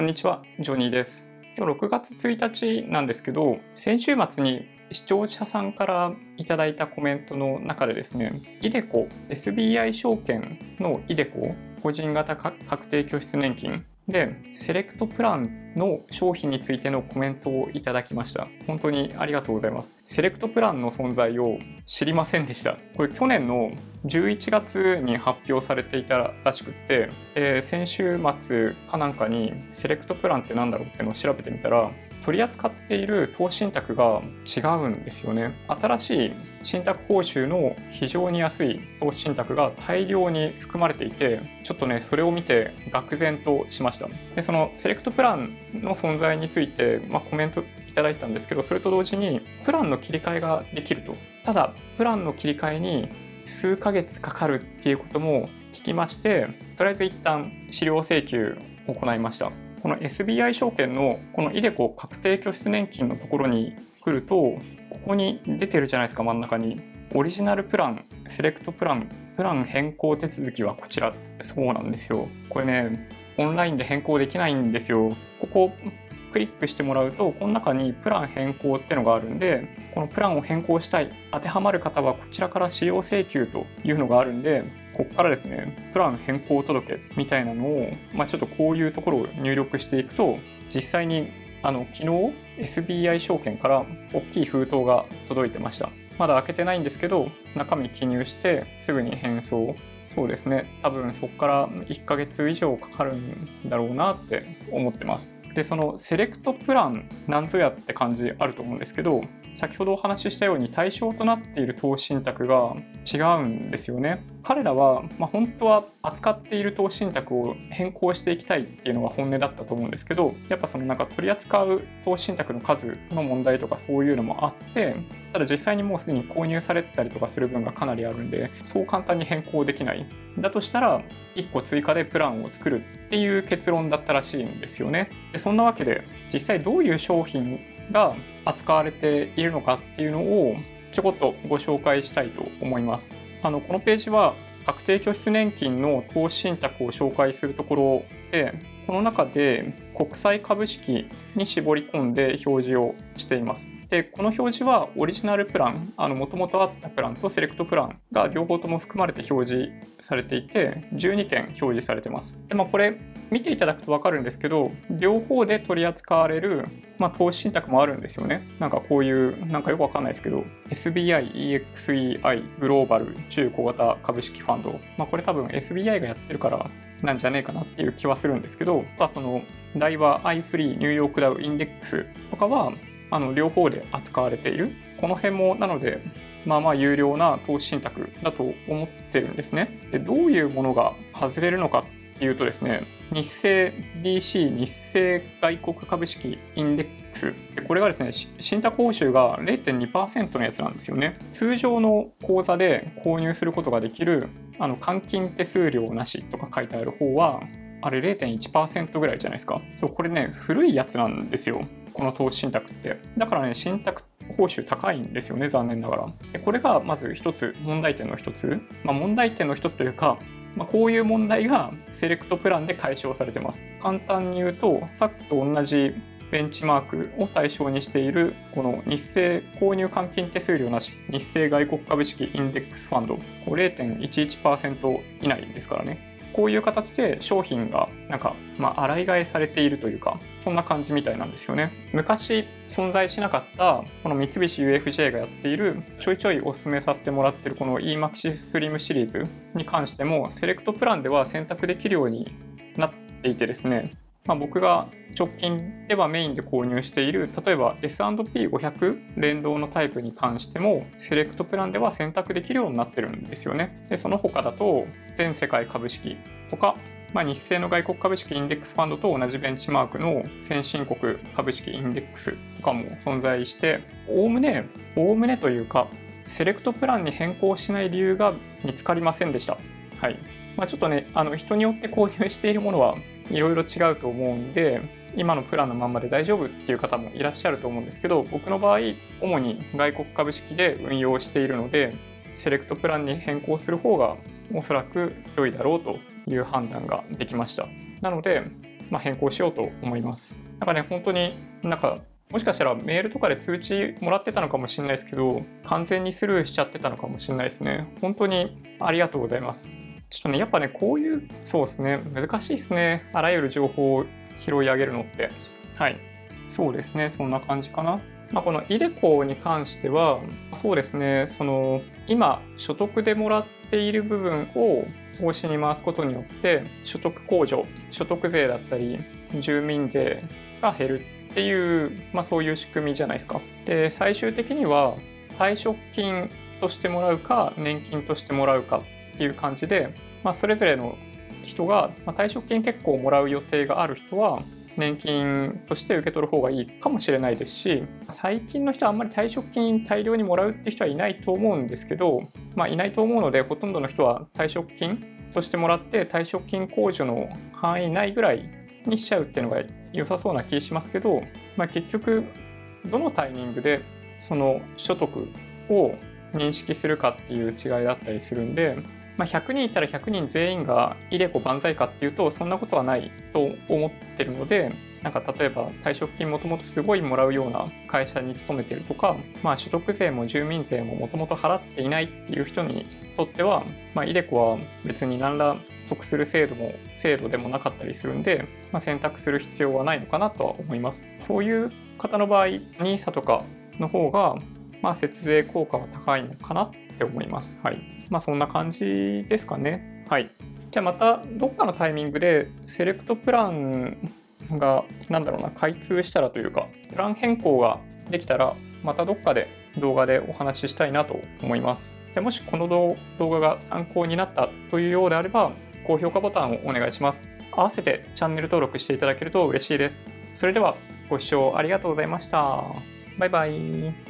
こんにちは、ジョニーです。今日6月1日なんですけど、先週末に視聴者さんからいただいたコメントの中でですね、イデコ、SBI 証券のイデコ、個人型確定拠出年金で、セレクトプランの商品についてのコメントをいただきました。本当にありがとうございます。セレクトプランの存在を知りませんでした。これ去年の11月に発表されていたらしくって、えー先週末かなんかにセレクトプランってなんだろうってのを調べてみたら、取り扱っている投資信託が違うんですよね。新しい信託報酬の非常に安い投資信託が大量に含まれていて、ちょっとね、それを見て愕然としました。で、そのセレクトプランの存在について、まあ、コメントいただいたんですけど、それと同時に、プランの切り替えができると。ただ、プランの切り替えに数ヶ月かかるっていうことも聞きまして、とりあえず一旦資料請求を行いました。この SBI 証券のこの iDeCo 確定拠出年金のところに来ると、ここに出てるじゃないですか、真ん中に。オリジナルプラン、セレクトプラン、プラン変更手続きはこちら。そうなんですよ。これね、オンラインで変更できないんですよ。ここクリックしてもらうと、この中にプラン変更ってのがあるんで、このプランを変更したい、当てはまる方はこちらから使用請求というのがあるんで、ここからですね、プラン変更届みたいなのを、まあ、ちょっとこういうところを入力していくと、実際にあの昨日 SBI 証券から大きい封筒が届いてました。まだ開けてないんですけど、中身記入してすぐに返送。そうですね、多分そこから1ヶ月以上かかるんだろうなって思ってます。で、そのセレクトプランなんぞやって感じあると思うんですけど、先ほどお話ししたように対象となっている投資信託が違うんですよね。彼らは、まあ、本当は扱っている投資信託を変更していきたいっていうのが本音だったと思うんですけど、やっぱそのなんか取り扱う投資信託の数の問題とかそういうのもあって、ただ実際にもうすでに購入されてたりとかする分がかなりあるんで、そう簡単に変更できない。だとしたら、1個追加でプランを作るっていう結論だったらしいんですよね。でそんなわけで、実際どういう商品が扱われているのかっていうのをちょこっとご紹介したいと思います。あのこのページは確定拠出年金の投資信託を紹介するところでこの中で国際株式に絞り込んで表示をしています。でこの表示はオリジナルプランもともとあったプランとセレクトプランが両方とも含まれて表示されていて12件表示されてます。でまあ、これ見ていただくと分かるんですけど両方で取り扱われる、まあ、投資信託もあるんですよね。なんかこういうなんかよく分かんないですけど SBI、EXEI グローバル中小型株式ファンド、まあ、これ多分 SBI がやってるからなんじゃねえかなっていう気はするんですけど、まあ、その大和 iFree ニューヨークダウインデックスとかはあの両方で扱われている。この辺もなのでまあまあ有料な投資信託だと思ってるんですね。でどういうものが外れるのかっていうとですね日清 DC 日清外国株式インデックスでこれがですね信託報酬が0.2%のやつなんですよね。通常の口座で購入することができるあの換金手数料なしとか書いてある方はあれ0.1%ぐらいじゃないですか。そうこれね古いやつなんですよ。この投資信託って。だからね信託報酬高いんですよね残念ながら。でこれがまず一つ問題点の一つ、まあ、問題点の一つというかまあ、こういう問題がセレクトプランで解消されてます。簡単に言うと、さっきと同じベンチマークを対象にしているこの日清購入換金手数料なし日清外国株式インデックスファンドこれ0.11%以内ですからねこういう形で商品がなんか、まあ、洗い替えされているというかそんな感じみたいなんですよね。昔存在しなかったこの三菱 UFJ がやっているちょいちょいお勧めさせてもらってるこの EMAXIS Slim シリーズに関してもセレクトプランでは選択できるようになっていてですねまあ、僕が直近ではメインで購入している例えば S&P500 連動のタイプに関してもセレクトプランでは選択できるようになってるんですよね。でその他だと全世界株式とか、まあ、日清の外国株式インデックスファンドと同じベンチマークの先進国株式インデックスとかも存在しておおむねおおむねというかセレクトプランに変更しない理由が見つかりませんでした。はいまあ、ちょっとねあの人によって購入しているものはいろいろ違うと思うんで今のプランのまんまで大丈夫っていう方もいらっしゃると思うんですけど僕の場合主に外国株式で運用しているのでセレクトプランに変更する方がおそらく良いだろうという判断ができましたなのでまあ、変更しようと思います。なんかね、本当になんかもしかしたらメールとかで通知もらってたのかもしれないですけど、完全にスルーしちゃってたのかもしれないですね。本当にありがとうございます。ちょっとね、やっぱね、こういう、そうですね、難しいですね。あらゆる情報を拾い上げるのって。はい。そうですね、そんな感じかな。まあ、この iDeCo に関しては、そうですね、その、今、所得でもらっている部分を投資に回すことによって、所得控除、所得税だったり、住民税が減るっていう、まあ、そういう仕組みじゃないですか。で最終的には退職金としてもらうか年金としてもらうかっていう感じで、まあ、それぞれの人が、まあ、退職金結構もらう予定がある人は年金として受け取る方がいいかもしれないですし最近の人はあんまり退職金大量にもらうって人はいないと思うんですけど、まあ、いないと思うのでほとんどの人は退職金としてもらって退職金控除の範囲内ぐらいにしちゃうっていうのが良さそうな気しますけど、まあ、結局どのタイミングでその所得を認識するかっていう違いだったりするんで、まあ、100人いたら100人全員がイデコ万歳かっていうとそんなことはないと思ってるのでなんか例えば退職金もともとすごいもらうような会社に勤めてるとか、まあ、所得税も住民税ももともと払っていないっていう人にとっては、まあ、イデコは別に何ら得する制度も制度でもなかったりするんで、まあ、選択する必要はないのかなとは思います。そういう方の場合 NISA とかの方が、まあ、節税効果は高いのかなって思います。はい。まあそんな感じですかね。はい。じゃあまたどっかのタイミングでセレクトプランがなんだろうな開通したらというかプラン変更ができたらまたどっかで動画でお話ししたいなと思います。でもしこの動画が参考になったというようであれば高評価ボタンをお願いします。合わせてチャンネル登録していただけると嬉しいです。それではご視聴ありがとうございました。バイバイ。